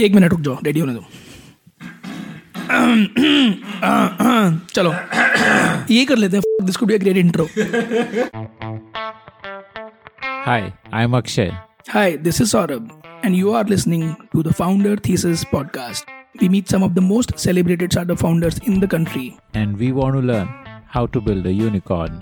एक मिनट रुक जाओ रेडी होने दो। चलो ये कर लेते हैं hi I am Akshay hi this is Saurabh and you are listening to the founder thesis podcast we meet some of the most celebrated startup founders in the country and we want to learn how to build a unicorn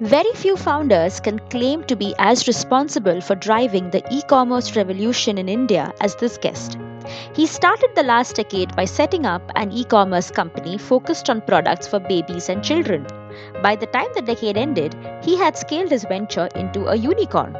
Very few founders can claim to be as responsible for driving the e commerce revolution in India as this guest. He started the last decade by setting up an e commerce company focused on products for babies and children. By the time the decade ended, he had scaled his venture into a unicorn.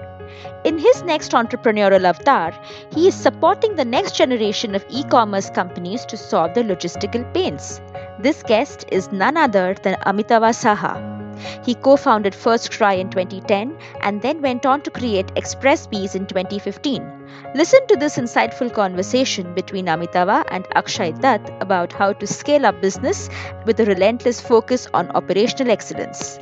In his next entrepreneurial avatar, he is supporting the next generation of e commerce companies to solve the logistical pains. This guest is none other than Amitava Saha. He co founded First Cry in 2010 and then went on to create Xpressbees in 2015. Listen to this insightful conversation between Amitava and Akshay Datt about how to scale up business with a relentless focus on operational excellence.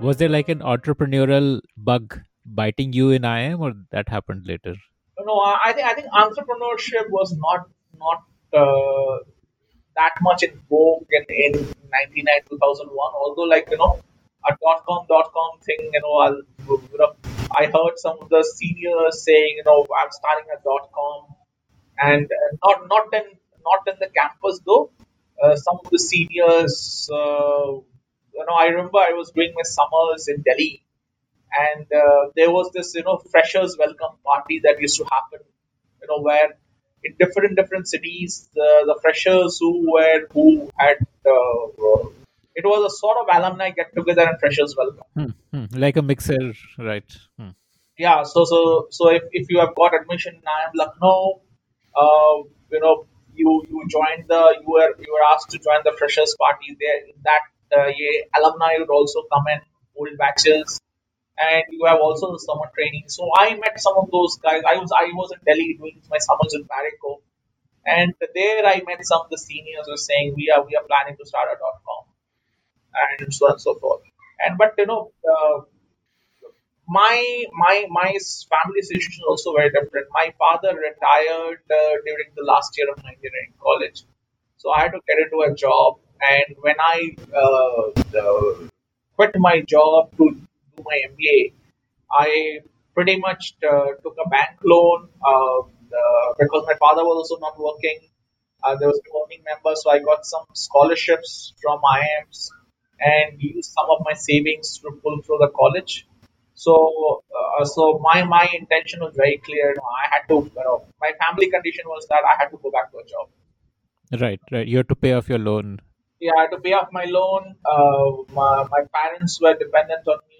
Was there like an entrepreneurial bug biting you in IIM or that happened later? No, I I think I think entrepreneurship was not not uh, that much in vogue in, in 99 2001 although like you know a dot com dot com thing you know I'll, you know I heard some of the seniors saying you know I'm starting a dot com and not not in not in the campus though. Uh, some of the seniors uh, you know I remember I was doing my summers in Delhi. And uh, there was this you know freshers welcome party that used to happen you know where in different different cities the, the freshers who were who had uh, it was a sort of alumni get together and freshers welcome Hmm, hmm, Like a mixer, right? Hmm. yeah so so so if, if you have got admission in IIM Lucknow uh, you know you you joined the you were you were asked to join the freshers party there in that uh, yeah, alumni would also come in old batches and you have also the summer training. So I met some of those guys. I was I was in Delhi doing my summers in Marico and there I met some of the seniors who were saying we are we are planning to start a dot com. And so on and so forth. And but you know uh, my my my family situation is also very different. My father retired uh, during the last year of my engineering college, so I had to get into a job. And when I uh, quit my job to do my MBA, I pretty much uh, took a bank loan uh, uh, because my father was also not working. Uh, there was no earning member, so I got some scholarships from IIMs and used some of my savings to pull through the college. So, uh, so my my intention was very clear. I had to, you know, my family condition was that I had to go back to a job. Right, right. You have to pay off your loan. Yeah, I had to pay off my loan. Uh, my, my parents were dependent on me,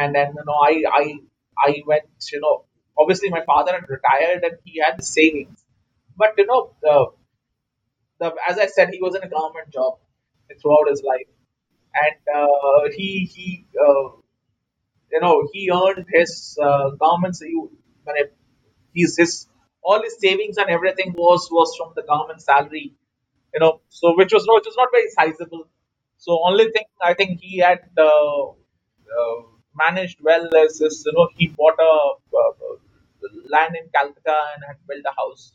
and then you know, I I I went. You know, obviously my father had retired and he had savings, but you know, the, the as I said, he was in a government job throughout his life, and uh, he he. Uh, you know, he earned his uh, government. He, it, his all his savings and everything was was from the government salary. You know, so which was no, which was not very sizable. So only thing I think he had uh, managed well is, is you know he bought a uh, land in Calcutta and had built a house.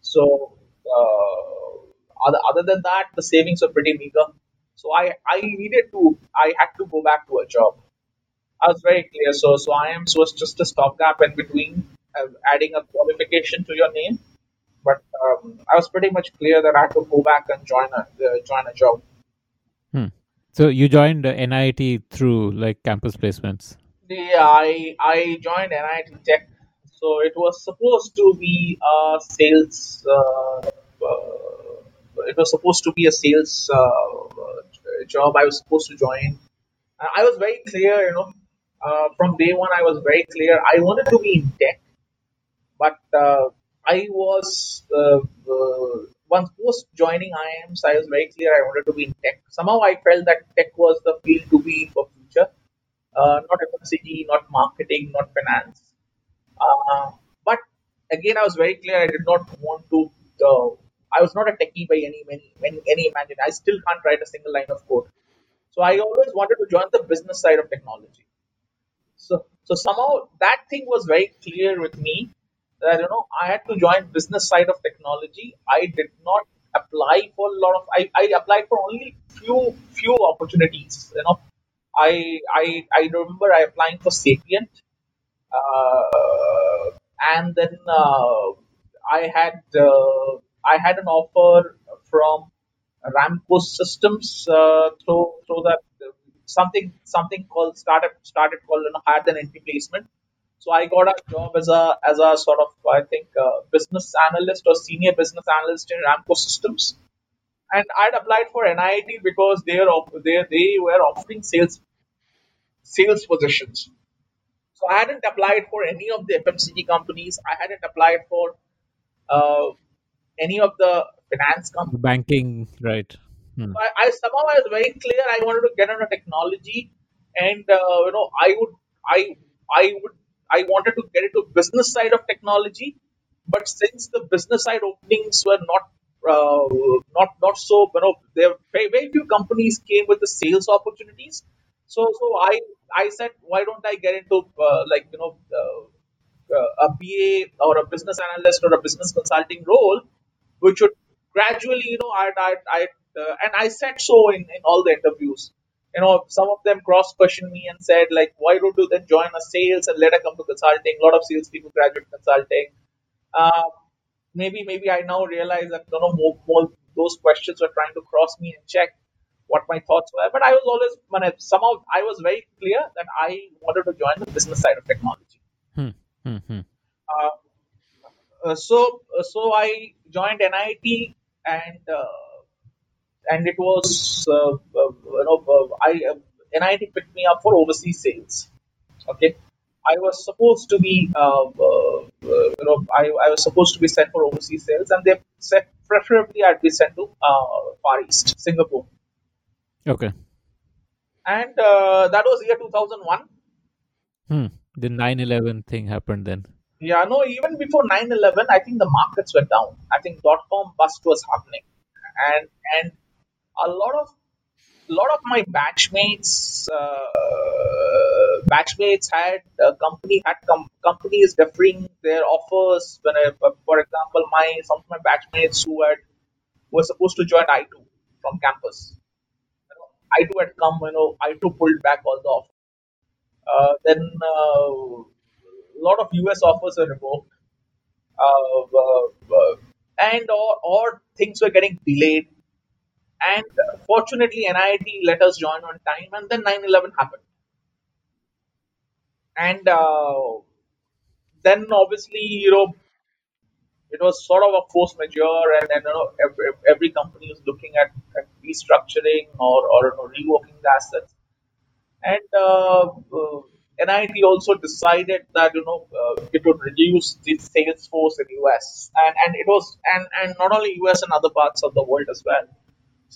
So uh, other other than that, the savings were pretty meager. So I I needed to I had to go back to a job. I was very clear. So, I am so IIMS was just a stopgap in between, uh, adding a qualification to your name. But um, I was pretty much clear that I had to go back and join a uh, join a job. So you joined uh, NIIT through like campus placements. Yeah, I I joined NIIT Tech. So it was supposed to be a sales. Uh, uh, it was supposed to be a sales uh, job. I was supposed to join. I was very clear, you know, uh, from day one, I was very clear. I wanted to be in tech, but uh, I was uh, once post joining IIMs, I was very clear I wanted to be in tech. Somehow, I felt that tech was the field to be for future, uh, not FMCG, not marketing, not finance. Uh, but again, I was very clear. I did not want to. Uh, I was not a techie by any any any, any imagine. I still can't write a single line of code. So I always wanted to join the business side of technology. So so somehow that thing was very clear with me that you know I had to join business side of technology. I did not apply for a lot of I, I applied for only few few opportunities. You know, I I I remember I applying for Sapient, uh, and then uh, I had uh, I had an offer from Ramco Systems uh, through through that something something called started started called you know, higher than entry placement. So I got a job as a as a sort of I think business analyst or senior business analyst in Ramco Systems, and I'd applied for NIIT because they were they they were offering sales sales positions. So I hadn't applied for any of the FMCG companies. I hadn't applied for uh, any of the finance companies. Banking, right? Hmm. I, I somehow I was very clear I wanted to get into technology, and uh, you know I would I I would I wanted to get into business side of technology, but since the business side openings were not uh, not not so you know there very, very few companies came with the sales opportunities. So so I I said why don't I get into uh, like you know uh, uh, a BA or a business analyst or a business consulting role which would gradually, you know, I, I, I and I said so in, in all the interviews. You know, some of them cross questioned me and said like, why don't you then join a sales and later come to consulting? A lot of salespeople graduate consulting. Uh, maybe maybe I now realize that you know more, more those questions were trying to cross me and check what my thoughts were. But I was always I, somehow I was very clear that I wanted to join the business side of technology. Hmm. Hmm. Hmm. Uh, uh, so uh, so I joined NIIT and uh, and it was uh, uh, you know uh, I uh, NIIT picked me up for overseas sales. Okay, I was supposed to be uh, uh, uh, you know I, I was supposed to be sent for overseas sales, and they said preferably I'd be sent to uh, Far East, Singapore, Okay. and uh, that was year 2001. Hmm. The 9/11 thing happened then. Yeah, no, even before 9/11, I think the markets were down. I think dot com bust was happening, and and a lot of a lot of my batchmates uh, batchmates had uh, company had com- companies deferring their offers. When I, for example, my some of my batchmates who had were supposed to join I2 from campus. You know, I2 had come, you know, I2 pulled back all the offers. Uh, then uh, a lot of US offers were revoked, uh, uh, uh, and or, or things were getting delayed. And fortunately, NIIT let us join on time, and then 9/11 happened. And uh, then obviously, you know, it was sort of a force majeure, and, and you know, every, every company is looking at, at restructuring or or you know, reworking the assets and uh, uh, NIIT also decided that you know uh, it would reduce the sales force in US, and and it was and and not only US and other parts of the world as well.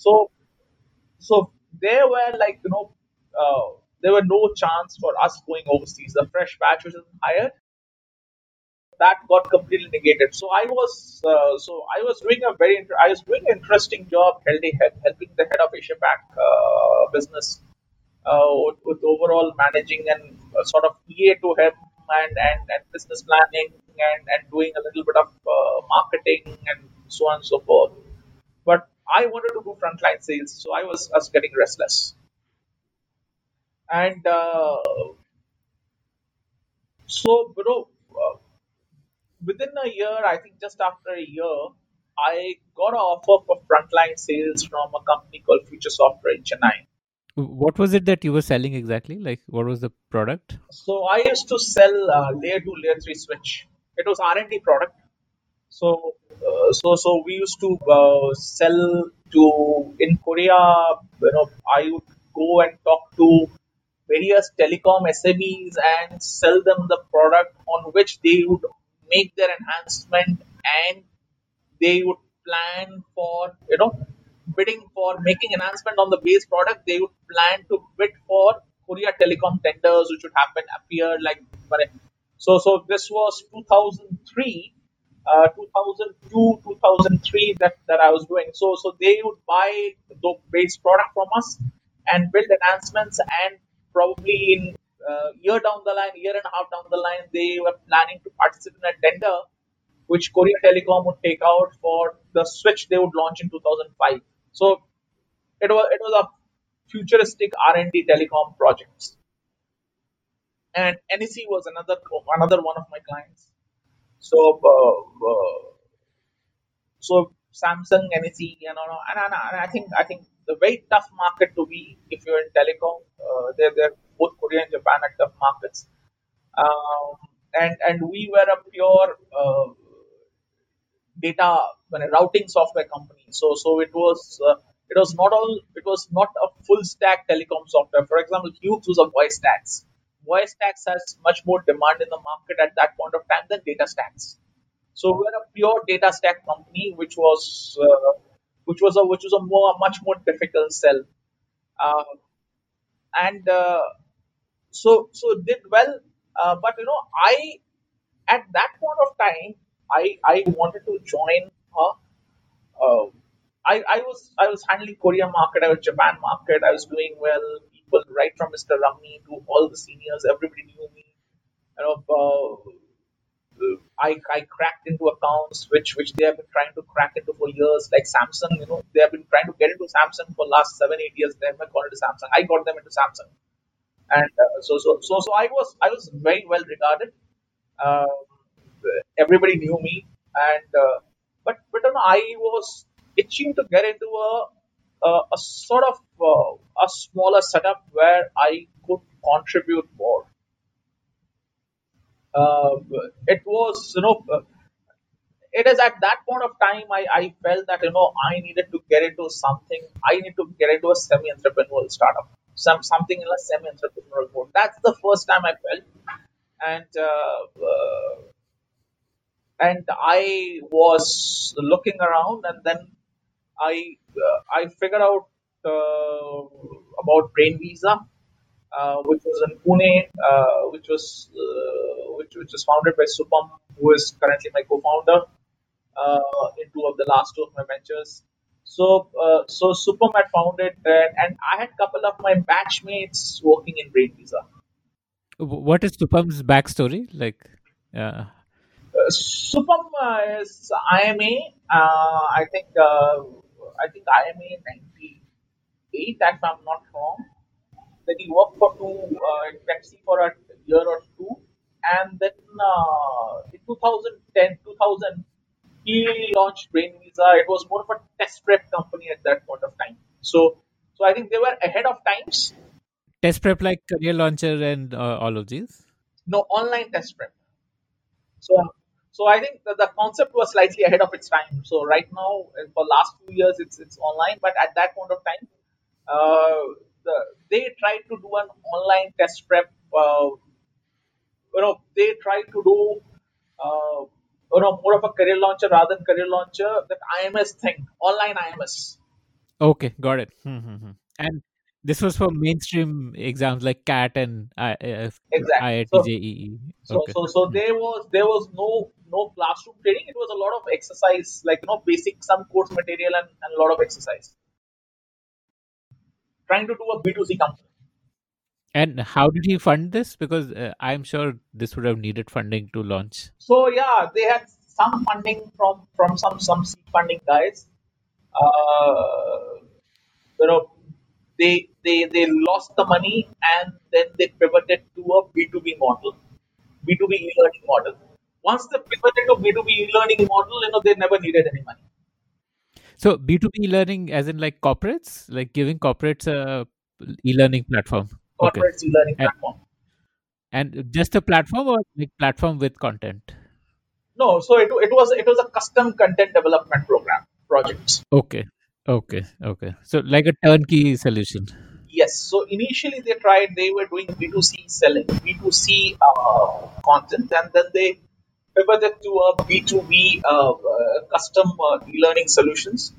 So so there were like you know uh, there were no chance for us going overseas. The fresh batch which was hired that got completely negated. So I was uh, so I was doing a very inter- I was doing an interesting job helping helping the head of Asia Pac uh, business uh, with, with overall managing and uh, sort of PA to him and, and, and business planning and, and doing a little bit of uh, marketing and so on and so forth. But I wanted to do frontline sales, so I was, I was getting restless. And uh, so, know, uh, within a year, I think just after a year, I got an offer for frontline sales from a company called Future Software in Chennai. What was it that you were selling exactly? Like, what was the product? So I used to sell uh, layer two, layer three switch. It was R and D product. So uh, so so we used to uh, sell to in Korea. You know, I would go and talk to various telecom SMEs and sell them the product on which they would make their enhancement and they would plan for you know bidding for making enhancement on the base product they would plan to bid for korea telecom tenders which would happen appear like so so this was 2003 uh, 2002 2003 that, that i was doing so so they would buy the base product from us and build enhancements and probably in uh, year down the line, year and a half down the line, they were planning to participate in a tender which Korea Telecom would take out for the switch they would launch in 2005. So it was it was a futuristic R&D telecom project. And NEC was another another one of my clients. So uh, uh, so Samsung, NEC, you know, and, and, and I think I think the very tough market to be if you're in telecom. Uh, they're, they're both Korea and Japan are tough markets. Um, and and we were a pure uh, data routing software company. So so it was uh, it was not all it was not a full stack telecom software. For example, Hughes was a voice stacks. Voice stacks has much more demand in the market at that point of time than data stacks. So we're a pure data stack company, which was uh, which was a which was a more much more difficult sell, uh, and uh, so so did well. Uh, but you know, I at that point of time, I I wanted to join her. Uh, I, I was I was handling Korea market, I was Japan market, I was doing well. People right from Mr. Ramni to all the seniors, everybody knew me. You know, uh, I, I cracked into accounts which which they have been trying to crack into for years, like Samsung. You know, they have been trying to get into Samsung for last seven eight years. They haven't gone into Samsung. I got them into Samsung, and uh, so so so so I was I was very well regarded. Um, everybody knew me, and uh, but but you know, I was itching to get into a a, a sort of uh, a smaller setup where I could contribute more. Uh, it was you know uh, it is at that point of time I, I felt that you know I needed to get into something I need to get into a semi entrepreneurial startup some something in a semi entrepreneurial mode that's the first time I felt and uh, uh, and I was looking around and then I uh, I figured out uh, about Brain Visa uh, which was in Pune, uh, which was uh, which which was founded by Supam, who is currently my co-founder uh, in two of the last two of my ventures. So uh, so Supam had founded and, and I had a couple of my batchmates working in Brain Visa. What is Supam's backstory? Like, uh, Uh, Supam uh, is IIMA. Uh, I think uh, I think IIMA ninety eight, if I'm not wrong. Then he worked for two uh, in Pepsi for a year or two, and then uh, in 2010, 2000, he launched Brain Visa. It was more of a test prep company at that point of time. So, so I think they were ahead of times. test prep like career launcher and uh, all of these? No online test prep. So, so I think the concept was slightly ahead of its time. So right now, uh, for last few years, it's it's online. But at that point of time, uh, the, they tried to do an online test prep. Uh, you know, they tried to do uh, you know more of a career launcher rather than career launcher. That IMS thing, online IMS. Okay, got it. Hmm, hmm, hmm. And this was for mainstream exams like CAT and I, uh, Exactly. IIT So, JEE. so Okay. so so there was there was no no classroom training. It was a lot of exercise, like you know, basic some course material and, and a lot of exercise. Trying to do a B2C company. And how did he fund this? Because uh, I'm sure this would have needed funding to launch. So yeah, they had some funding from from some some seed funding guys. Uh, you know, they they they lost the money and then they pivoted to a B two B model, B two B e learning model. Once they pivoted to B two B e learning model, you know, they never needed any money. So B2B learning as in like corporates, like giving corporates a e-learning platform. Okay. E learning And, platform. and just a platform or like platform with content? No, so it, it was it was a custom content development program project. Okay. Okay. Okay. So like a turnkey solution. Yes. So initially they tried, they were doing B2C selling, B2C uh, content, and then they pivoted to a B2B uh, uh, custom uh, e-learning solutions.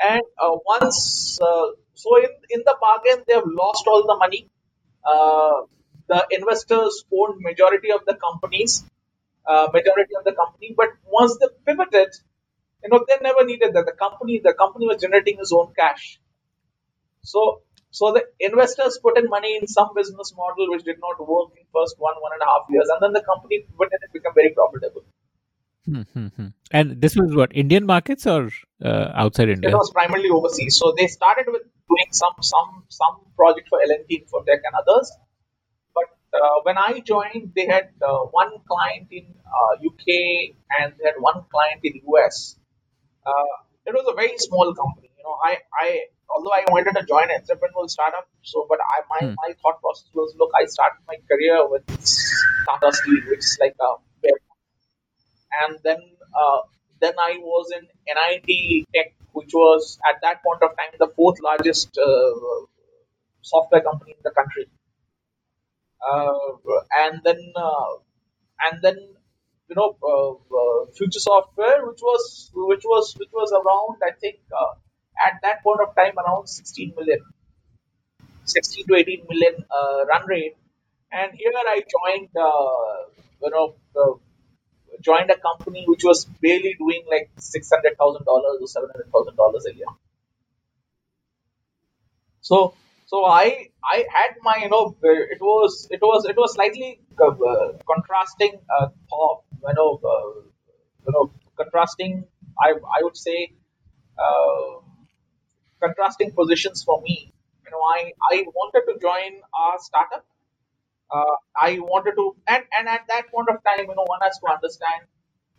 And uh, once, uh, so in, in the bargain, they have lost all the money. Uh, the investors owned majority of the companies, uh, majority of the company. But once they pivoted, you know, they never needed that. The company, the company was generating its own cash. So, so the investors put in money in some business model which did not work in first one one and a half years, and then the company pivoted and became very profitable. Hmm, hmm, hmm. And this was what Indian markets or uh, outside India? It was primarily overseas. So they started with doing some some some project for L&T, Infotech, and others. But uh, when I joined, they had uh, one client in uh, UK and they had one client in US. Uh, it was a very small company. Know, I, I although I wanted to join an entrepreneurial startup, so but I my, Hmm. my thought process was look, I started my career with Tata Steel, which is like a and then uh, then I was in NIIT Tech, which was at that point of time the fourth largest uh, software company in the country. Uh, and then uh, and then you know uh, uh, Future Software, which was which was which was around I think uh, at that point of time around 16 million, 16 to 18 million uh, run rate. And here I joined, uh, you know, uh, joined a company which was barely doing like six hundred thousand dollars or seven hundred thousand dollars a year. So, so I I had my you know it was it was it was slightly uh, uh, contrasting uh, you know uh, you know contrasting I I would say uh, contrasting positions for me. You know I I wanted to join a startup uh, I wanted to, and, and at that point of time, you know, one has to understand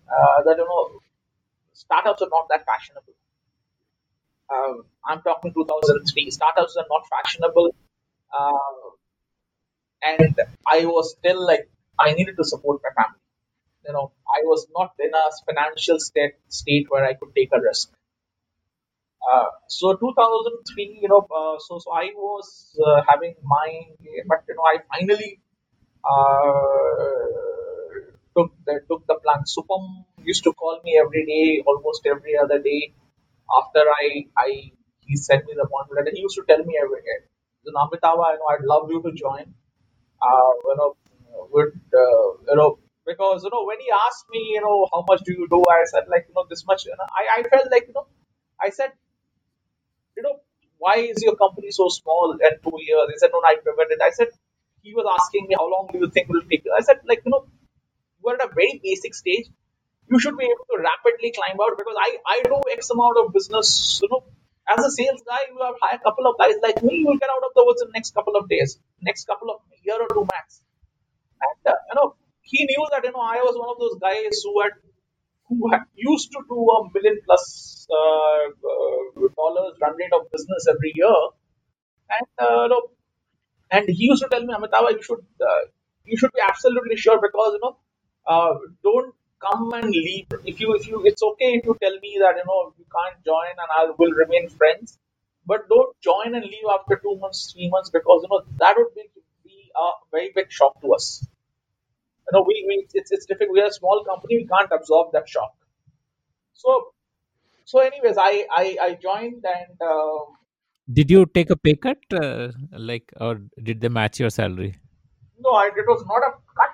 uh, that, you know, startups are not that fashionable. Um, I'm talking 2003. Startups are not fashionable. Uh, and I was still like, I needed to support my family. You know, I was not in a financial state, state where I could take a risk. Uh, so 2003, you know, uh, so so I was uh, having my, but you know, I finally uh, took the took the plunge. Supam used to call me every day, almost every other day. After I I he sent me the bond letter, he used to tell me every day, "So Namitava, you know, I'd love you to join. Uh, you know, would you know." Because you know when he asked me, you know, how much do you do? I said like, you know, this much. You know, I, I felt like, you know, I said you know, why is your company so small at two years? He said, no, I pivoted. I said, he was asking me, how long do you think will take? I said, like, you know, are at a very basic stage. You should be able to rapidly climb out because I, I do X amount of business. You know, as a sales guy, you have hired a couple of guys like me, you will get out of the woods in the next couple of days, next couple of year or two max. And, uh, you know, he knew that, you know, I was one of those guys who had who used to do a million plus uh, uh, dollars run rate of business every year, and uh, and he used to tell me, Amitava, you should uh, you should be absolutely sure because you know, don't come and leave. If you if you, it's okay if you tell me that you know you can't join and I will remain friends, but don't join and leave after two months, three months because you know that would be a very big shock to us. You know, we, we it's, it's difficult. We are a small company. We can't absorb that shock. So, so anyways, I I, I joined and uh, Did you take a pay cut, uh, like, or did they match your salary? no, I, it was not a cut.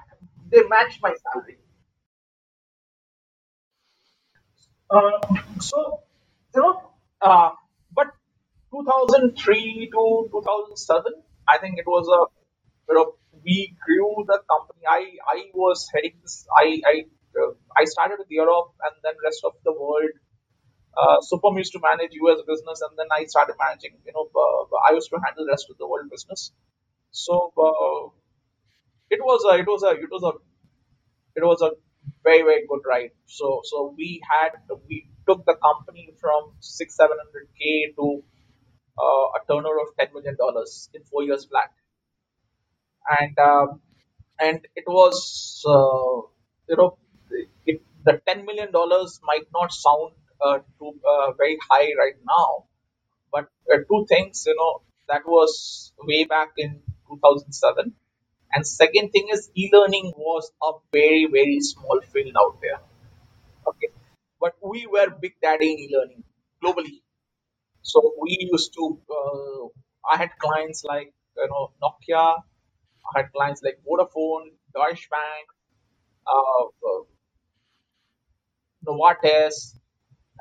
They matched my salary. Uh, so you know, uh, but 2003 to 2007, I think it was a you know we grew the company. I I was heading this. I I uh, I started with Europe and then rest of the world. Uh, Supam used to manage US business, and then I started managing. You know, uh, I used to handle rest of the world business. So uh, it was a it was a it was a it was a very very good ride. So so we had we took the company from six seven hundred k to uh, a turnover of ten million dollars in four years flat, and um, and it was uh, you know it, the ten million dollars might not sound uh, too uh, very high right now, but uh, two things you know that was way back in 2007 and second thing is e-learning was a very very small field out there. Okay. But we were big daddy in e-learning globally. So we used to uh, i had clients like you know nokia had clients like vodafone deutsche bank uh, uh, novartis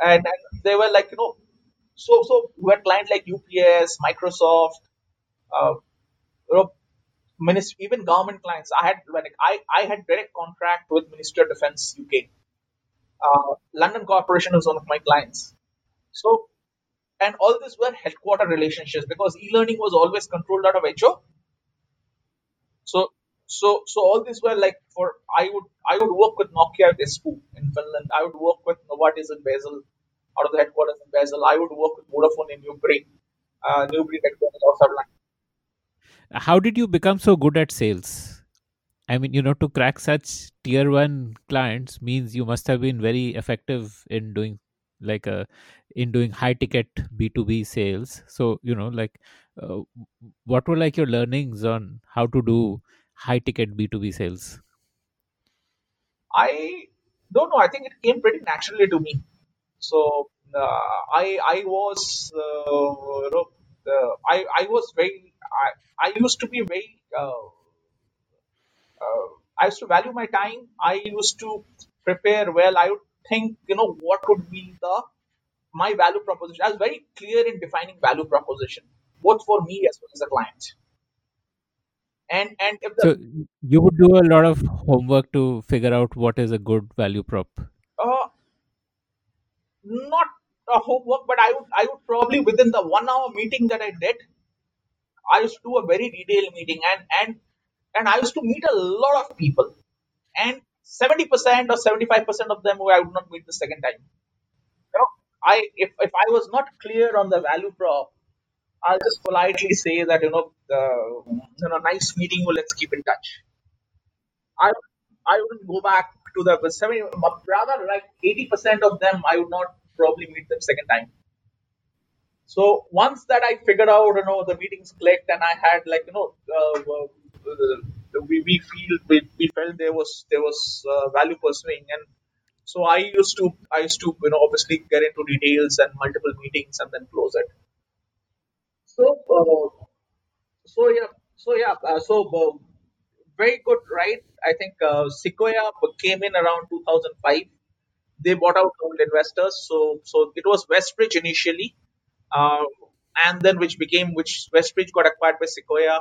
and, and they were like you know so so we had clients like ups microsoft uh, you know, even government clients. I had like I, I had direct contract with Ministry of Defence UK. Uh, London Corporation was one of my clients. So, and all these were headquarter relationships because e-learning was always controlled out of HO. So, so, so all these were like for I would I would work with Nokia at Espoo in Finland. I would work with Novartis in Basel, out of the headquarters in Basel. I would work with Vodafone in Newbury, uh, Newbury headquarters. How did you become so good at sales? I mean, you know, to crack such tier one clients means you must have been very effective in doing like a in doing high ticket b2b sales so you know like uh, what were like your learnings on how to do high ticket b2b sales I don't know. I think it came pretty naturally to me. So uh, I I was uh, you know, uh, I I was very I, I used to be very uh, uh, I used to value my time. I used to prepare well. I would think you know what would be the my value proposition. I was very clear in defining value proposition, both for me as well as the client. And and if the so you would do a lot of homework to figure out what is a good value prop uh, not a homework, but I would I would probably within the one hour meeting that I did, I used to do a very detailed meeting and and and I used to meet a lot of people, and seventy percent or seventy five percent of them who I would not meet the second time. You know, I if if I was not clear on the value prop, I'll just politely say that you know uh, you know nice meeting you. Let's keep in touch. I I wouldn't go back to the seventy rather like eighty percent of them I would not probably meet them second time. So once that I figured out, you know, the meetings clicked and I had like you know, uh, uh, we, we feel we, we felt there was there was uh, value pursuing and so I used to I used to you know obviously get into details and multiple meetings and then close it. So uh, so yeah so yeah uh, so uh, very good right I think uh, Sequoia came in around 2005 they bought out old investors. So so it was Westbridge initially, uh, and then which became which Westbridge got acquired by Sequoia.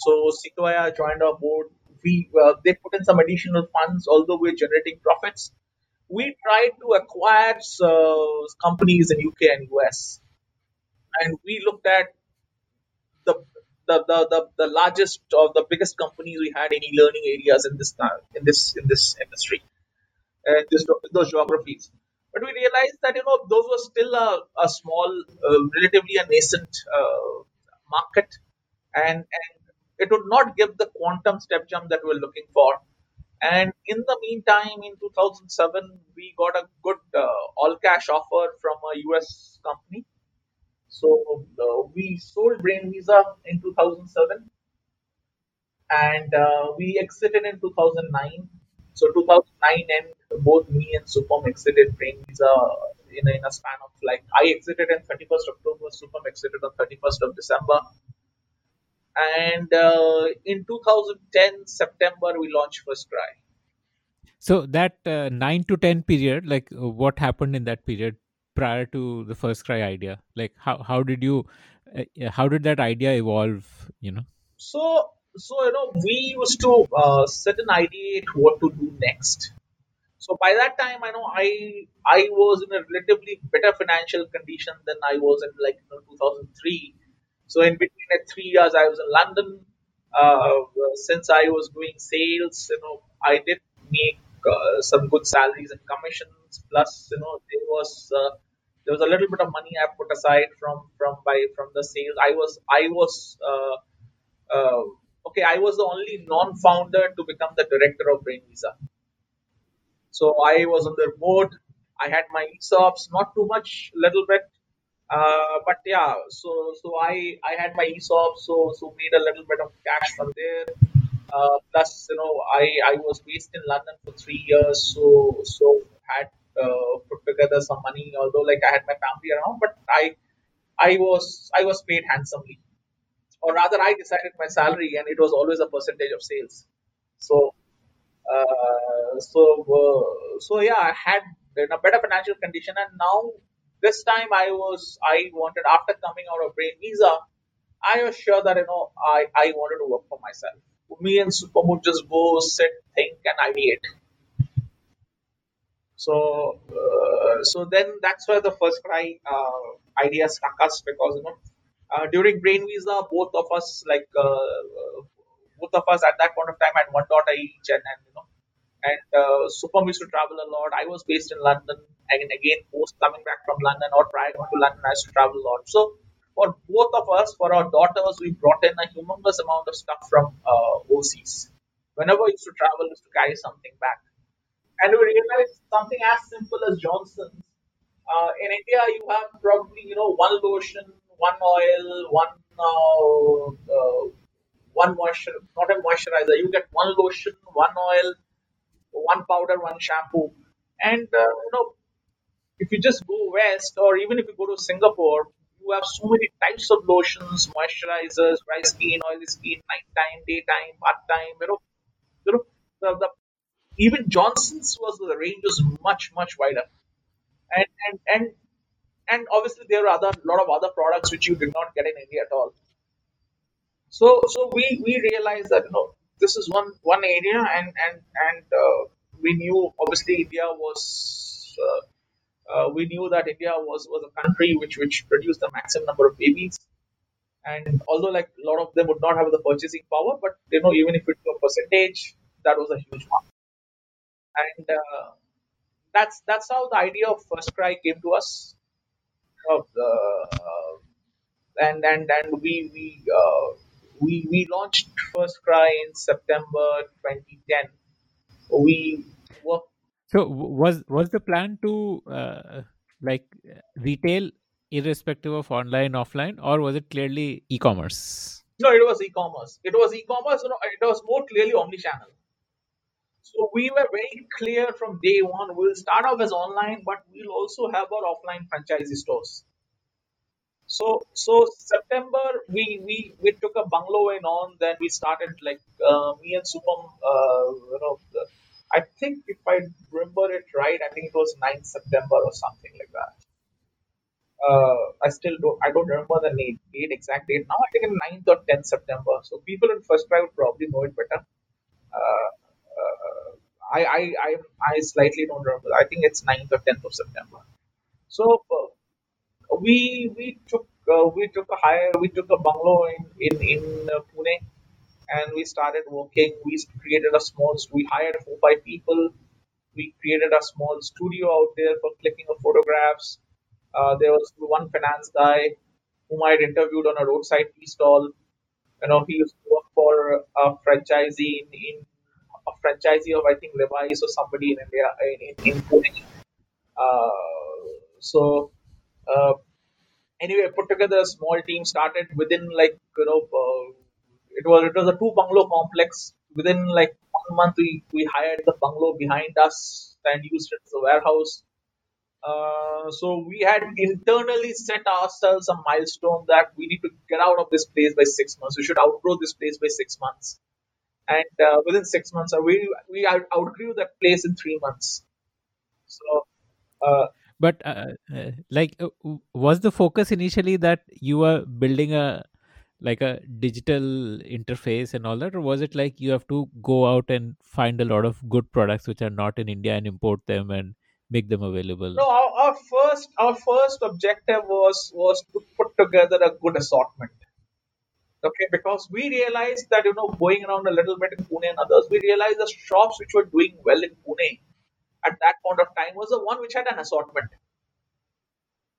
So Sequoia joined our board. We uh, they put in some additional funds, although we're generating profits. We tried to acquire uh, companies in UK and US, and we looked at the the, the, the, the largest or the biggest companies we had in e-learning areas in this in this in this industry and this, those geographies. But we realized that you know those were still a, a small, uh, relatively a nascent uh, market, and and it would not give the quantum step jump that we we're looking for. And in the meantime, in 2007, we got a good uh, all cash offer from a US company. So uh, we sold Brain Visa in 2007 and uh, we exited in 2009 so 2009 and both me and Supam exited Brain Visa in a, in a span of like I exited on 31st October, Supam exited on 31st of December. And uh, in 2010 September we launched First Cry. So that uh, nine to ten period, like uh, what happened in that period prior to the First Cry idea? Like how how did you, uh, how did that idea evolve? You know. So so you know we used to uh, sit and ideate what to do next so by that time i know i i was in a relatively better financial condition than i was in like you know, 2003 so in between that three years i was in london uh, since i was doing sales you know i did make uh, some good salaries and commissions plus you know there was uh, there was a little bit of money i put aside from from by from the sales i was i was uh, uh, okay, I was the only non-founder to become the director of Brain Visa. So I was on their board. I had my ESOPs, not too much, little bit, uh, but yeah. So so I I had my ESOPs, so so made a little bit of cash from there. Uh, plus, you know, I I was based in London for three years, so so had uh, put together some money. Although like I had my family around, but I I was I was paid handsomely or rather I decided my salary and it was always a percentage of sales. So, uh, so, uh, so yeah, I had in a better financial condition and now this time I was, I wanted after coming out of Brain Visa, I was sure that you know I, I wanted to work for myself. Me and Supam just go sit, think, and ideate. So uh, so then that's where the first cry uh, idea struck us because you know uh, during Brain Visa, both of us like uh, both of us at that point of time had one daughter each, and, and you know and uh, Supam used to travel a lot. I was based in London, and again, post coming back from London or prior to London, I used to travel a lot. So for both of us, for our daughters, we brought in a humongous amount of stuff from uh, overseas. Whenever we used to travel, we used to carry something back, and we realized something as simple as Johnson's. Uh, in India, you have probably you know one lotion, one oil, one uh, uh, one moisture, not a moisturizer. You get one lotion, one oil, one powder, one shampoo. And uh, you know, if you just go west, or even if you go to Singapore, you have so many types of lotions, moisturizers, dry skin, oily skin, nighttime, daytime, part time. You know, you know, the, the even Johnson's was the range was much much wider, and and and and obviously there are other lot of other products which you did not get in India at all. So so we we realized that you know this is one one area, and and and uh, we knew obviously India was. Uh, uh, we knew that India was, was a country which which produced the maximum number of babies, and although like a lot of them would not have the purchasing power, but you know even if it's a percentage, that was a huge one, and uh, that's that's how the idea of First Cry came to us. Of uh, and and and we we uh, we we launched First Cry in September 2010. We worked. So was was the plan to uh, like retail irrespective of online offline or was it clearly e-commerce? No, it was e-commerce. It was e-commerce. You know, it was more clearly omni-channel. So we were very clear from day one. We'll start off as online, but we'll also have our offline franchisee stores. So so September we we we took a bungalow in on. Then we started like uh, me and Supam. Uh, you know, the, I think if I remember it right, I think it was 9th September or something like that. Uh, I still don't I don't remember the name, date exact date now. I think it's 9th or 10th September. So people in First Cry would probably know it better. Uh, uh, I, I I I slightly don't remember. I think it's 9th or 10th of September. So uh, we we took uh, we took a hire we took a bungalow in in in uh, Pune and we started working. We created a small we hired four five people. We created a small studio out there for clicking of photographs. Uh, there was one finance guy whom I had interviewed on a roadside tea stall. You know, he used to work for a franchisee in, in a franchisee of I think Levi's or somebody in India in in, in Pune. Uh, so uh, anyway, I put together a small team. Started within like you know, uh, it was it was a two bungalow complex. Within like one month, we we hired the bungalow behind us and used it as a warehouse. Uh, so we had internally set ourselves a milestone that we need to get out of this place by six months. We should outgrow this place by six months. And uh, within six months, uh, we we outgrew that place in three months. So uh, But uh, uh, like, uh, was the focus initially that you were building a like a digital interface and all that, or was it like you have to go out and find a lot of good products which are not in India and import them and make them available? No, our, our first our first objective was was to put together a good assortment. Okay, because we realized that you know going around a little bit in Pune and others, we realized the shops which were doing well in Pune at that point of time was the one which had an assortment.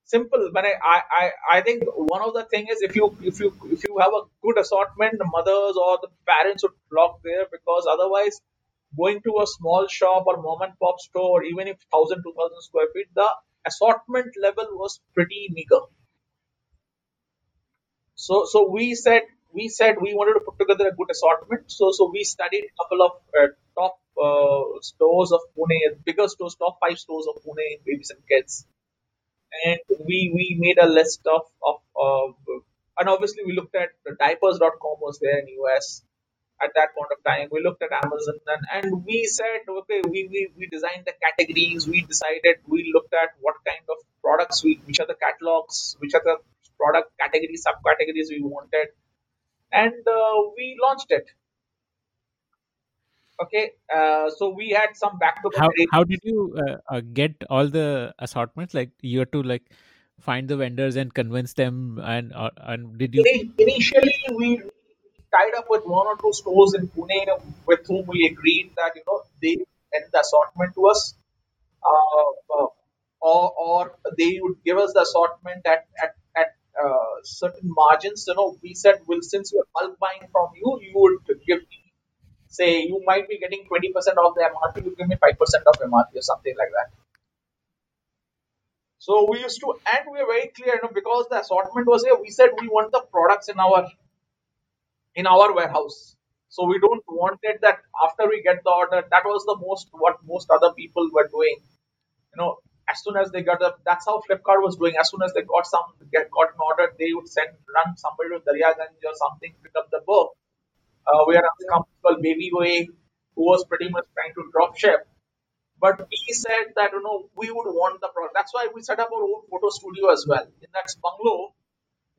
Simple, but I, I, I think one of the thing is if you if you if you have a good assortment, the mothers or the parents would flock there because otherwise going to a small shop or mom and pop store, even if 1000, 2000 square feet, the assortment level was pretty meager. So, so we said we said we wanted to put together a good assortment. So, so we studied a couple of uh, top stores of Pune, bigger stores, top five stores of Pune in babies and kids, and we we made a list of of uh, and obviously we looked at diapers.com was there in US at that point of time. We looked at Amazon and, and we said, okay, we, we, we designed the categories. We decided, we looked at what kind of products, we, which are the catalogs, which are the product categories, subcategories we wanted, and uh, we launched it. Okay, uh, so we had some back to how how did you uh, uh, get all the assortments? Like you had to like find the vendors and convince them and uh, and did you Initially, we tied up with one or two stores in Pune with whom we agreed that you know they send the assortment to us, uh, uh, or or they would give us the assortment at at at uh, certain margins. You know, we said, well, since we're bulk buying from you, you would give me, say, you might be getting twenty percent of the MRP, you give me five percent of MRP or something like that. So we used to, and we were very clear, you know, because the assortment was here, we said we want the products in our in our warehouse. So we don't want it that after we get the order, that was the most what most other people were doing. You know, as soon as they got the, that's how Flipkart was doing. As soon as they got some get got an order, they would send run somebody to Daryaganj or something, pick up the book. Uh, we had a company called who was pretty much trying to drop ship. But we said that you know we would want the product. That's why we set up our own photo studio as well. In that bungalow,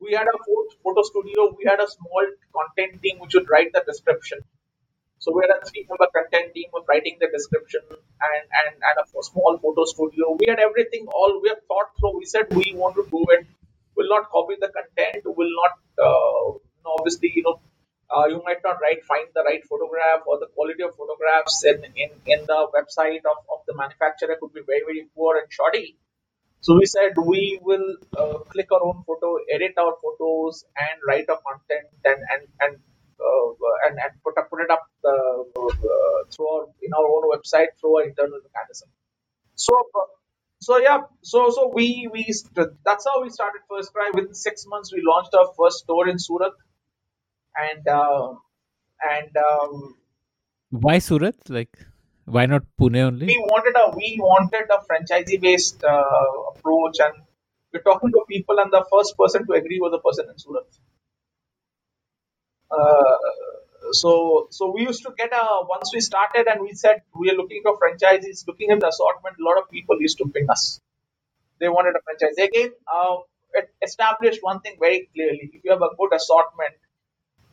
we had a photo studio. We had a small content team which would write the description. So we had a three-member content team of writing the description and, and, and a small photo studio. We had everything all we have thought through. We said we want to do it. We will not copy the content. We will not uh, obviously you know uh, you might not right find the right photograph or the quality of photographs in, in, in the website of, of the manufacturer could be very very poor and shoddy. So we said we will uh, click our own photo, edit our photos, and write a content and and and uh, and, and put up, put it up uh, through our, in our own website through our internal mechanism. So uh, so yeah, so so we we that's how we started First Cry. Within six months, we launched our first store in Surat, and uh, and um, why surat like why not pune only we wanted a we wanted a franchisee based uh, approach and we're talking to people and the first person to agree was the person in Surat. Uh, so so we used to get a once we started and we said we are looking for franchisees, looking at the assortment, a lot of people used to ping us. They wanted a franchise. Again, uh, it established one thing very clearly. If you have a good assortment,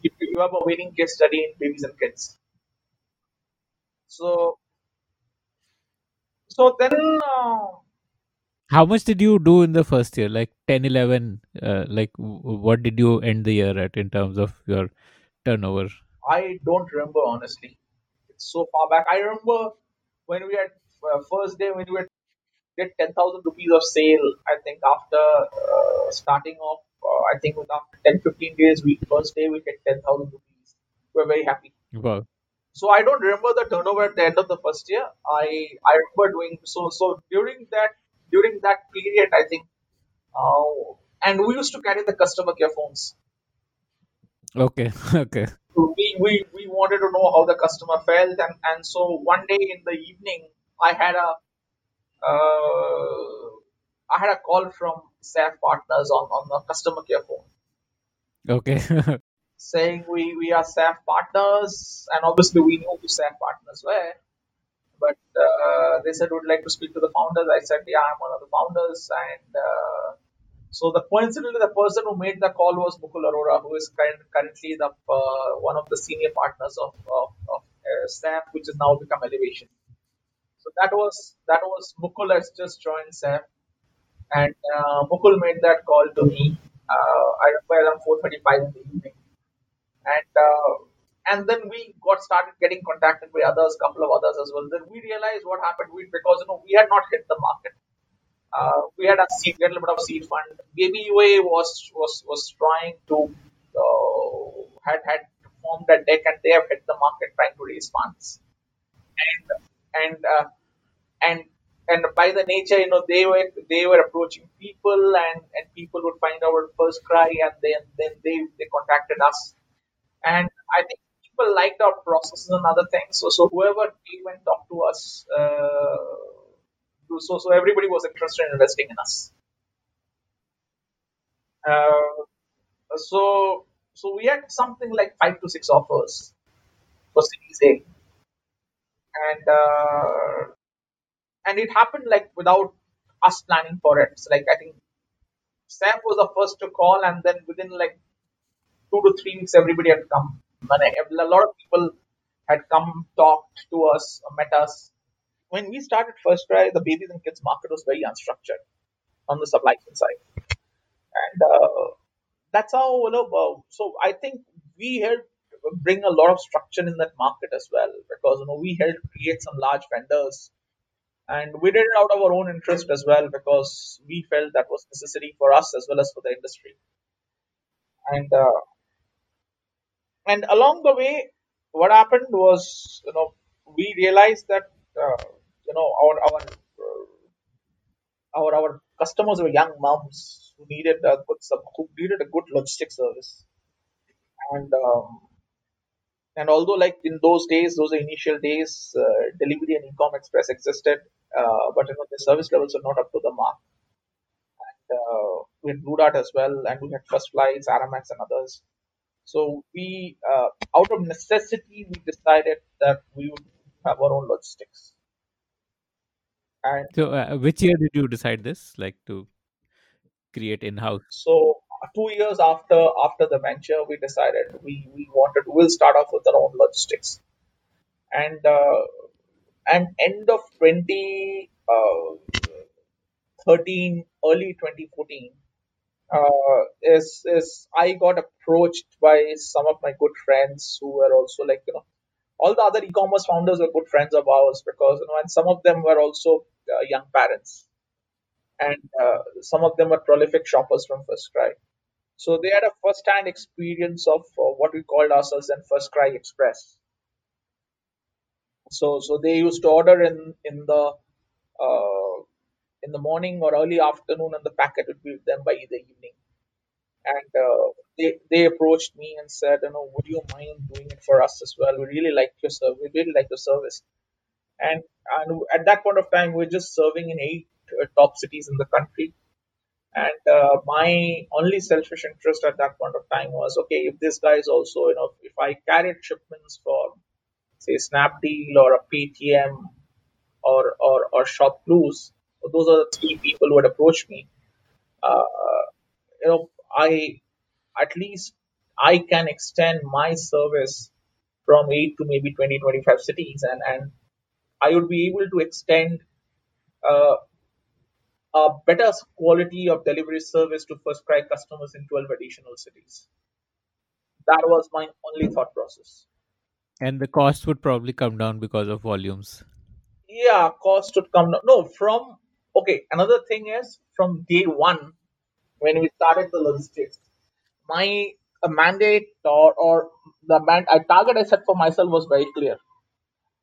if you have a winning case study in babies and kids. So so then uh, how much did you do in the first year like 10 11 uh, like w- what did you end the year at in terms of your turnover I don't remember honestly. It's so far back. I remember when we had uh, first day when we had did ten thousand rupees of sale. I think after uh, starting off, I think with after 10, 15 days, we first day we hit ten thousand rupees. We are very happy. wow So I don't remember the turnover at the end of the first year. I I remember doing so. So during that during that period, I think, uh, and we used to carry the customer care phones. okay okay So we, we, we wanted to know how the customer felt and, and so one day in the evening I had a uh, I had a call from SAIF partners on, on the customer care phone. Okay. Saying we, we are SAIF partners and obviously we knew who SAIF partners were but uh, they said would like to speak to the founders. I said yeah I'm one of the founders and uh, so the coincidentally, the person who made the call was Mukul Arora, who is current, currently the uh, one of the senior partners of, of, of uh, SAIF, which has now become Elevation. So that was that was Mukul has just joined SAIF, and uh, Mukul made that call to me. Uh, I remember around 4:35 in the evening, and uh, and then we got started getting contacted by others, couple of others as well. Then we realized what happened. We because you know we had not hit the market uh, we had a seed, a little bit of seed fund. Baby was was was trying to uh, had had formed a deck and they have hit the market trying to raise funds. And and uh, and and by the nature, you know, they were they were approaching people and and people would find our first cry and then then they they contacted us. And I think people liked our processes and other things. So so whoever came and talked to us. Uh, so so everybody was interested in investing in us. Uh, so so we had something like five to six offers for Series A, and uh, and it happened like without us planning for it. So like I think Sam was the first to call, and then within like two to three weeks, everybody had come. And a lot of people had come, talked to us, met us. When we started First Cry, the babies and kids market was very unstructured on the supply chain side, and uh, that's how you know. Uh, so I think we helped bring a lot of structure in that market as well because you know we helped create some large vendors and we did it out of our own interest as well because we felt that was necessary for us as well as for the industry. And uh, and along the way what happened was you know we realized that uh, you know our our our our customers were young moms who needed a good who needed a good logistics service. And um, and although like in those days those initial days uh, Delhivery and ecom express existed uh, but you know the service levels are not up to the mark. And uh, we had blue dart as well and we had first flights Aramex and others. So we uh, out of necessity we decided that we would have our own logistics. And So, uh, which year did you decide this, like to create in-house? so two years after after the venture we decided we we wanted we'll start off with our own logistics. And uh, and end of 2013 early 2014 uh, is is I got approached by some of my good friends who were also like you know all the other e-commerce founders were good friends of ours because you know and some of them were also uh, young parents and uh, some of them were prolific shoppers from First Cry. So they had a first-hand experience of uh, what we called ourselves and First Cry Express. So so they used to order in in the uh, in the morning or early afternoon, and the packet would be with them by the evening. And uh, they they approached me and said, you know, would you mind doing it for us as well? We really like your service. We really like your service. And and at that point of time, we we're just serving in eight uh, top cities in the country. And uh, my only selfish interest at that point of time was okay, if this guy is also, you know, if I carried shipments for, say, Snapdeal or a Paytm or, or, or ShopClues, those are the three people who had approached me. Uh, you know, I, at least I can extend my service from 8 to maybe 20, 25 cities and, and I would be able to extend uh, a better quality of delivery service to first cry customers in 12 additional cities. That was my only thought process. And the cost would probably come down because of volumes. Yeah, cost would come down. No, from okay. Another thing is from day one when we started the logistics, my mandate or or the man I target I set for myself was very clear.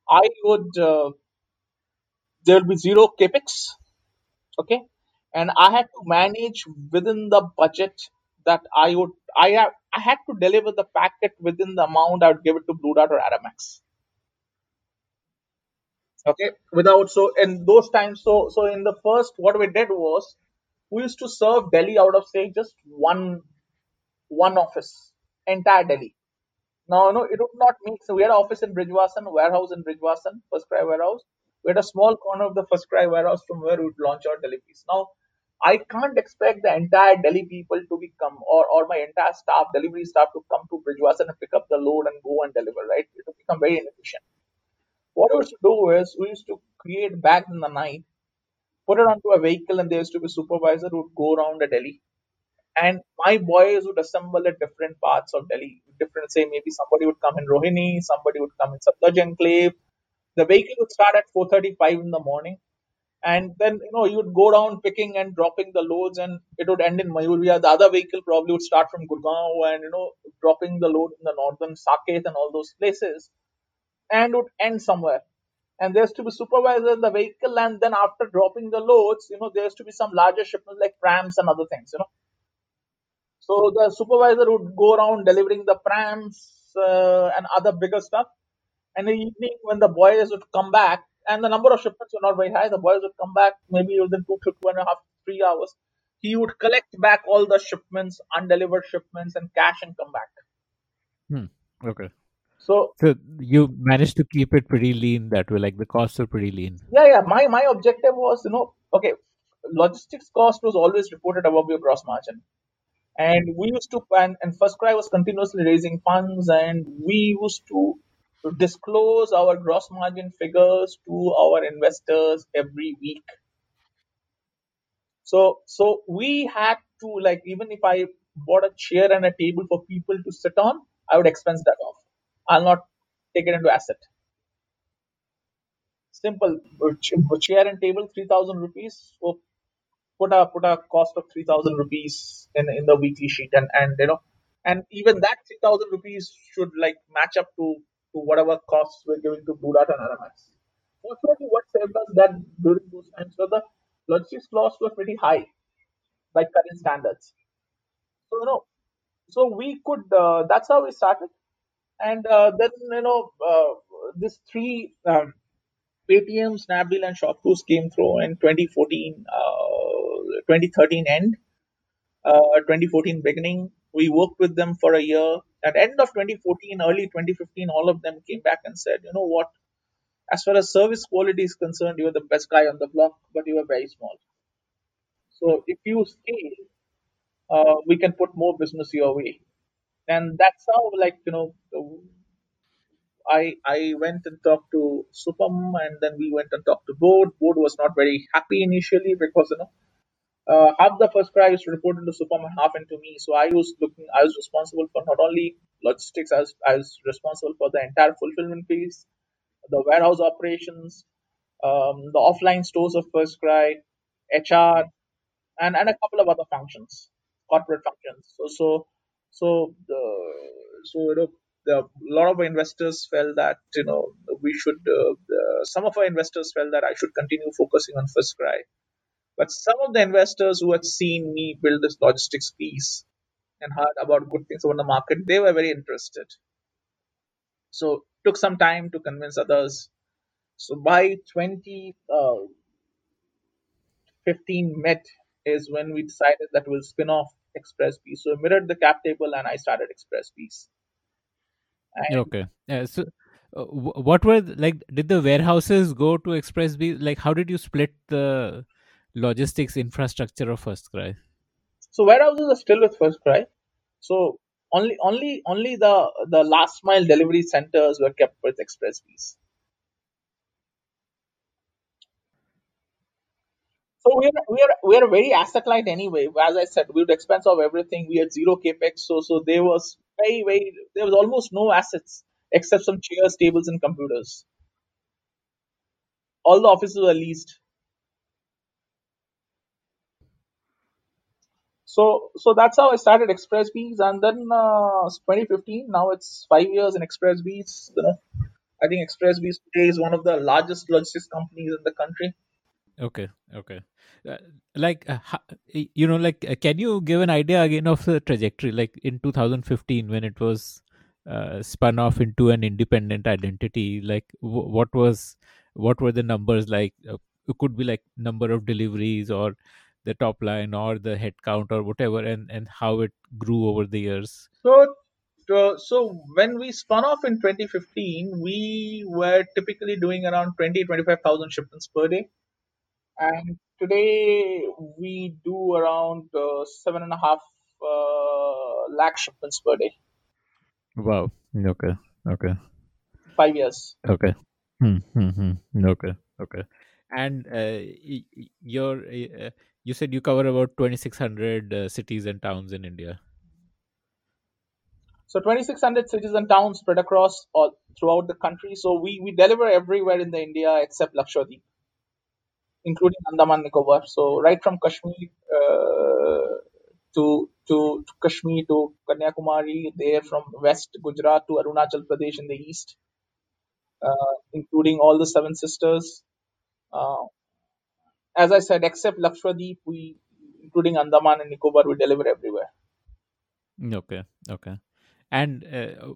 I would uh, there will be zero capex okay and i had to manage within the budget that i would i have i had to deliver the packet within the amount i would give it to blue dart or Aramex okay? Without so in those times so so in the first what we did was we used to serve delhi out of say just one one office entire delhi. Now no it would not make so we had an office in Bijwasan warehouse in Bijwasan first cry warehouse. We had a small corner of the first cry warehouse from where we would launch our deliveries. Now, I can't expect the entire Delhi people to become or, or my entire staff, delivery staff to come to Bijwasan and pick up the load and go and deliver, right? It would become very inefficient. What we used to do is we used to create bags in the night, put it onto a vehicle, and there used to be a supervisor who would go around the Delhi. And my boys would assemble at different parts of Delhi. Different, say maybe somebody would come in Rohini, somebody would come in Safdarjung Enclave, the vehicle would start at 4:35 in the morning, and then you know you would go down picking and dropping the loads, and it would end in Mayuria. The other vehicle probably would start from Gurgaon and you know dropping the load in the northern Saket and all those places, and would end somewhere. And there's to be supervisor in the vehicle, and then after dropping the loads, you know there's to be some larger shipments like prams and other things, you know. So the supervisor would go around delivering the prams uh, and other bigger stuff and in the evening, when the boys would come back, and the number of shipments were not very high, the boys would come back maybe within two to two and a half, three hours. He would collect back all the shipments, undelivered shipments, and cash and come back. Hmm. Okay. So, So you managed to keep it pretty lean that way, like the costs are pretty lean. yeah, yeah. My my objective was, you know, okay, logistics cost was always reported above your gross margin. And we used to, and, and Cry was continuously raising funds, and we used to disclose our gross margin figures to our investors every week. So, so we had to like even if I bought a chair and a table for people to sit on, I would expense that off. I'll not take it into asset. Simple chair and table, three thousand rupees. So put a put a cost of three thousand rupees in in the weekly sheet, and and you know, and even that three thousand rupees should like match up to to whatever costs we're giving to Blue Dart and Aramex. Fortunately, what saved us that during those times were the logistics costs were pretty high by current standards. So you know, so we could. Uh, that's how we started, and uh, then you know, uh, this three um, Paytm, Snapdeal, and Shopclues came through in 2014, uh, 2013 end, uh, 2014 beginning. We worked with them for a year. At end of 2014, early 2015, all of them came back and said, you know what, as far as service quality is concerned, you're the best guy on the block, but you are very small. So if you scale, uh, we can put more business your way. And that's how, like, you know, I I went and talked to Supam, and then we went and talked to Board. Board was not very happy initially because you know uh, half the FirstCry was reported to Supam and half into me. So I was looking, I was responsible for not only logistics, I was, I was responsible for the entire fulfillment piece, the warehouse operations, um, the offline stores of FirstCry, HR, and and a couple of other functions, corporate functions. So so so the so you know the, a lot of investors felt that you know we should uh, uh, some of our investors felt that I should continue focusing on First FirstCry, but some of the investors who had seen me build this logistics piece and heard about good things about the market, they were very interested. So took some time to convince others. So by 2015 uh, met is when we decided that we'll spin off Xpressbees. So I mirrored the cap table and I started Xpressbees. And okay. Yeah. So, uh, what were like? Did the warehouses go to Xpressbees? Like, how did you split the logistics infrastructure of First FirstCry? So warehouses are still with First FirstCry. So only only only the the last mile delivery centers were kept with Xpressbees. So we're we're we're very asset light anyway. As I said, we would expense of everything. We had zero capex, so so there was very very there was almost no assets except some chairs, tables, and computers. All the offices were leased. So so that's how I started Xpressbees, and then uh, 2015. Now it's five years in Xpressbees. You know, I think Xpressbees today is one of the largest logistics companies in the country. Okay, okay. Uh, like uh, you know, like uh, can you give an idea again of the trajectory? Like in 2015, when it was uh, spun off into an independent identity, like w- what was what were the numbers like? Uh, it could be like number of deliveries or the top line or the headcount or whatever, and and how it grew over the years. So uh, so when we spun off in 2015 we were typically doing around 20 25000 shipments per day and today we do around uh, seven and a half uh, lakh shipments per day. Wow. Okay. Okay. Five years. Okay. Hmm. Hmm. hmm. Okay. Okay. And uh, your uh, you said you cover about twenty six hundred uh, cities and towns in India. So 2,600 cities and towns spread across all throughout the country. So we, we deliver everywhere in the India except Lakshadweep including Andaman Nicobar. So right from Kashmir uh, to, to to Kashmir to Kanyakumari, there from West Gujarat to Arunachal Pradesh in the east, uh, including all the seven sisters. Uh, as I said, except Lakshadweep, we including Andaman and Nicobar, we deliver everywhere. Okay, okay. And uh,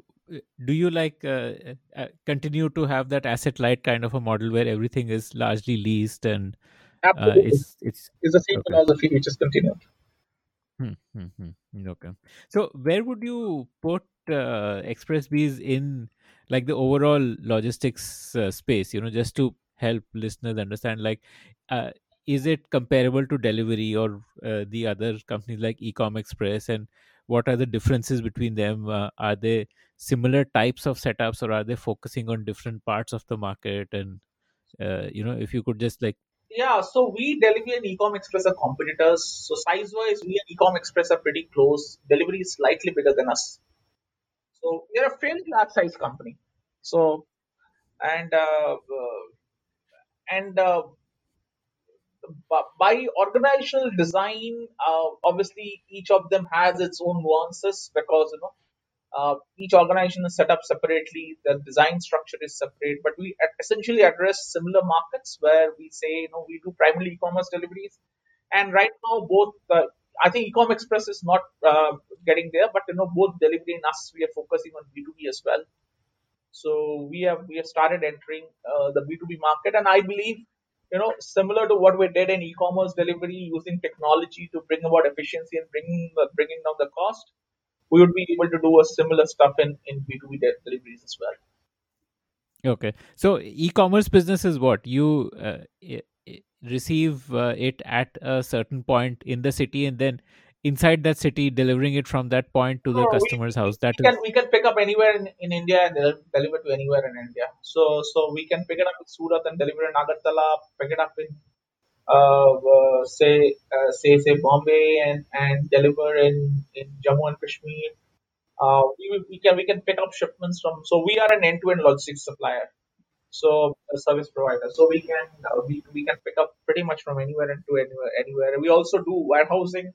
do you like uh, uh, continue to have that asset light kind of a model where everything is largely leased and uh, it's it's it's the same okay. philosophy which is continued. Hmm, hmm, hmm. Okay. So where would you put uh, Xpressbees in like the overall logistics uh, space? You know, just to help listeners understand, like uh, is it comparable to Delhivery or uh, the other companies like ecom express and what are the differences between them uh, are they similar types of setups or are they focusing on different parts of the market and uh, you know if you could just like Yeah, so we Delhivery and Ecom Express are competitors. So size wise, we and Ecom Express are pretty close. Delhivery is slightly bigger than us. So we're a fairly large size company. So and uh, uh, and uh, by organizational design, uh, obviously each of them has its own nuances because you know uh, each organization is set up separately. The design structure is separate, but we essentially address similar markets where we say you know we do primarily e-commerce deliveries, and right now both. Uh, I think Ecom Express is not uh, getting there, but you know both Delhivery and us we are focusing on B2B as well. So we have we have started entering uh, the B2B market, and I believe you know similar to what we did in e-commerce delivery using technology to bring about efficiency and bringing the, bringing down the cost, we would be able to do a similar stuff in in B2B de- deliveries as well. okay so e-commerce business is what you uh, receive uh, it at a certain point in the city and then inside that city delivering it from that point to the No, customer's we, house that we is can we can pick up anywhere in, in India and del- deliver to anywhere in India. So so we can pick it up in Surat and deliver in Agartala, pick it up in uh, uh, say uh, say say Bombay and and deliver in in Jammu and Kashmir. Uh, we, we can we can pick up shipments from. So we are an end-to-end logistics supplier. So a service provider. So we can uh, we, we can pick up pretty much from anywhere and to anywhere anywhere. We also do warehousing.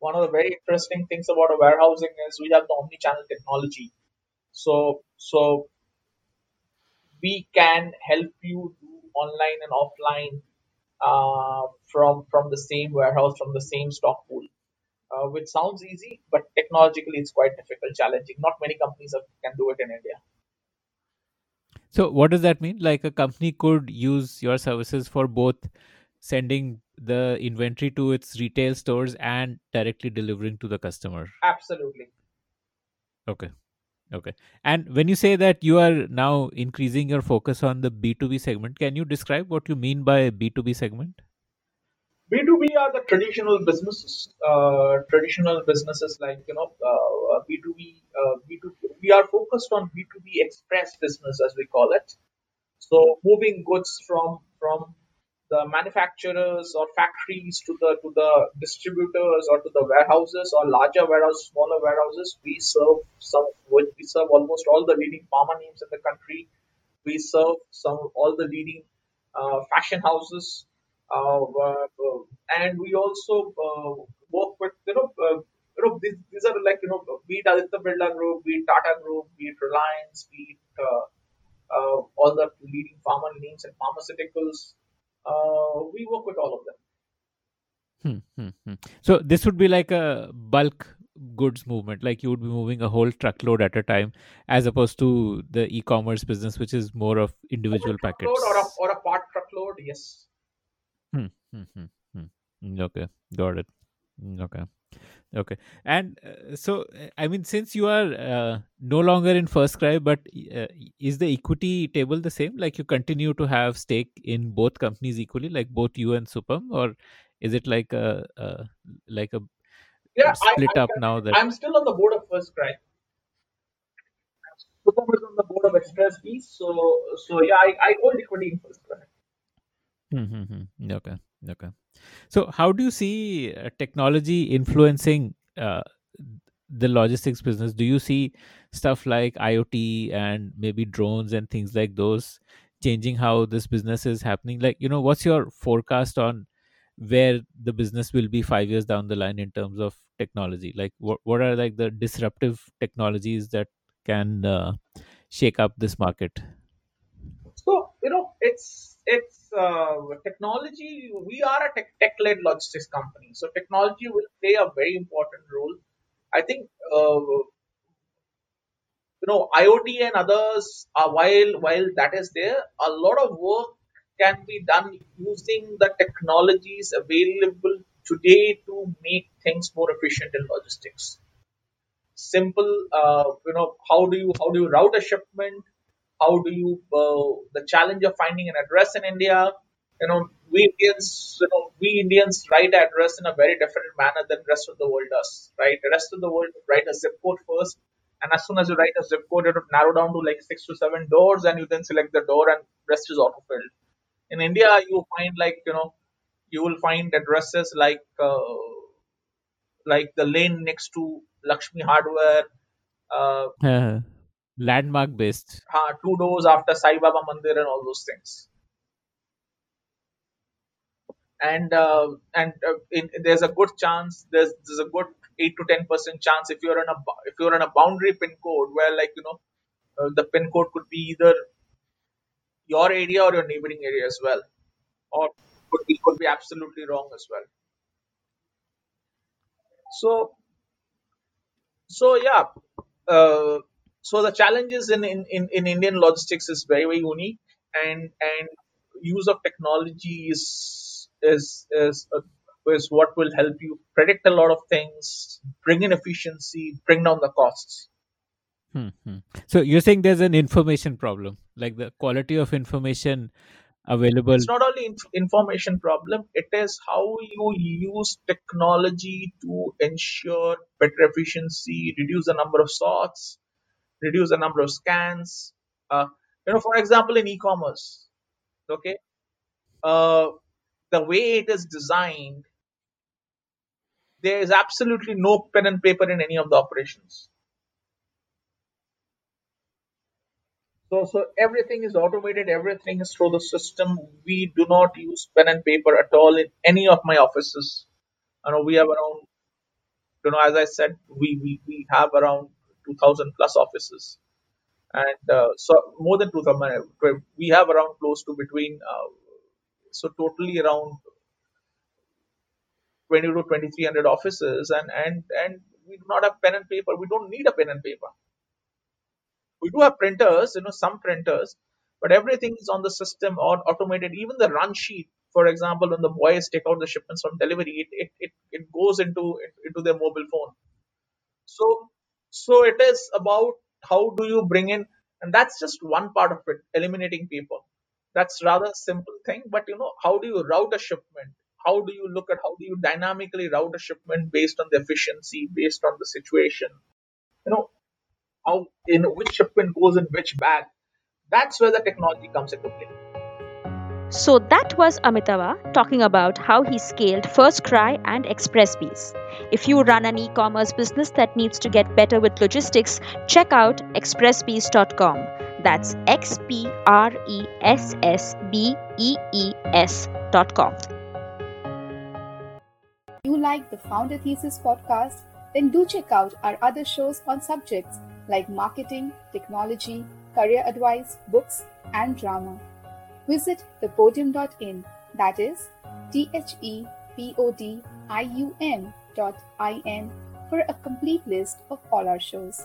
One of the very interesting things about a warehousing is we have the omni-channel technology. So so we can help you do online and offline uh, from from the same warehouse from the same stock pool. Uh, which sounds easy, but technologically it's quite difficult, challenging. Not many companies have, can do it in India. So what does that mean? Like a company could use your services for both sending the inventory to its retail stores and directly delivering to the customer. Absolutely. Okay. Okay. And when you say that you are now increasing your focus on the B2B segment, can you describe what you mean by B2B segment? B2B are the traditional businesses, uh, traditional businesses like, you know, uh, B2B, uh, B2, we are focused on B2B express business as we call it. So moving goods from, from the manufacturers or factories to the, to the distributors or to the warehouses or larger warehouses, smaller warehouses, we serve some, we serve almost all the leading pharma names in the country. We serve some, all the leading, uh, fashion houses uh, uh, and we also uh, work with you know uh, you know these, these are like you know be it Aditya Birla Group, be it Tata Group, be it Reliance, be it uh, all the leading pharma names and pharmaceuticals. Uh, we work with all of them. Hmm, hmm, hmm. So this would be like a bulk goods movement, like you would be moving a whole truckload at a time, as opposed to the e-commerce business, which is more of individual Truckload or a, packets. or a part truckload, yes. Hmm, hmm, hmm, hmm. Mm, Okay, got it. Okay. Okay. And uh, so, I mean, since you are uh, no longer in First Cry, but uh, is the equity table the same? Like you continue to have stake in both companies equally, like both you and Supam, or is it like a, a like a, Yeah, split I up now that? I'm still on the board of First Cry. Supam is on the board of Xpressbees, so so yeah, I, I hold equity in First Cry. Hmm, hmm, hmm. Okay. Okay. So, how do you see uh, technology influencing uh, the logistics business? Do you see stuff like IoT and maybe drones and things like those changing how this business is happening? Like, you know, what's your forecast on where the business will be five years down the line in terms of technology? Like, what what are like the disruptive technologies that can uh, shake up this market? So you know, it's it's uh, technology. We are a tech led logistics company, so technology will play a very important role. I think uh, you know IoT and others. Are, while while that is there, a lot of work can be done using the technologies available today to make things more efficient in logistics. Simple, uh, you know, how do you how do you route a shipment? How do you uh, the challenge of finding an address in India? you know, we Indians, you know, we Indians write address in a very different manner than rest of the world does, right? The rest of the world write a zip code first, and as soon as you write a zip code, it will narrow down to like six to seven doors, and you then select the door, and rest is autofilled. In India, you find like you know, you will find addresses like uh, like the lane next to Lakshmi Hardware, uh, landmark based. uh, two doors after Sai Baba Mandir, and all those things. and uh, and uh, in, there's a good chance there's there's a good eight to ten percent chance if you're in a if you're in a boundary pin code where like you know uh, the pin code could be either your area or your neighboring area as well, or could be could be absolutely wrong as well. So so yeah, uh, so the challenges in, in, in, in Indian logistics is very very unique, and and use of technology is is is uh, is what will help you predict a lot of things, bring in efficiency, bring down the costs. Hmm, hmm. So you're saying there's an information problem, like the quality of information available. It's not only inf- information problem; it is how you use technology to ensure better efficiency, reduce the number of sorts, reduce the number of scans. Uh, you know, for example, in e-commerce, okay, uh, the way it is designed, there is absolutely no pen and paper in any of the operations. So, so everything is automated. Everything is through the system. We do not use pen and paper at all in any of my offices. You know, we have around, you know, as I said, we we, we have around 2,000 plus offices, and uh, so more than 2,000. We have around close to between, uh, so totally around 20 to 2,300 offices, and and and we do not have pen and paper. We don't need a pen and paper we do have printers, you know, some printers, but everything is on the system or automated. Even the run sheet, for example, when the boys take out the shipments from delivery, it it, it, it goes into into their mobile phone. So so it is about how do you bring in, and that's just one part of it, eliminating people. That's rather simple thing, but you know, how do you route a shipment? How do you look at how do you dynamically route a shipment based on the efficiency, based on the situation? You know, how in which shipment goes in which bag. That's where the technology comes into play. So that was Amitava talking about how he scaled First Cry and Xpressbees. If you run an e-commerce business that needs to get better with logistics, check out xpressbees.com. That's x p r e s s b e e s.com. you like the Founder Thesis podcast, then do check out our other shows on subjects like marketing, technology, career advice, books, and drama. Visit thepodium.in, that is T H E P O D I U M dot I N for a complete list of all our shows.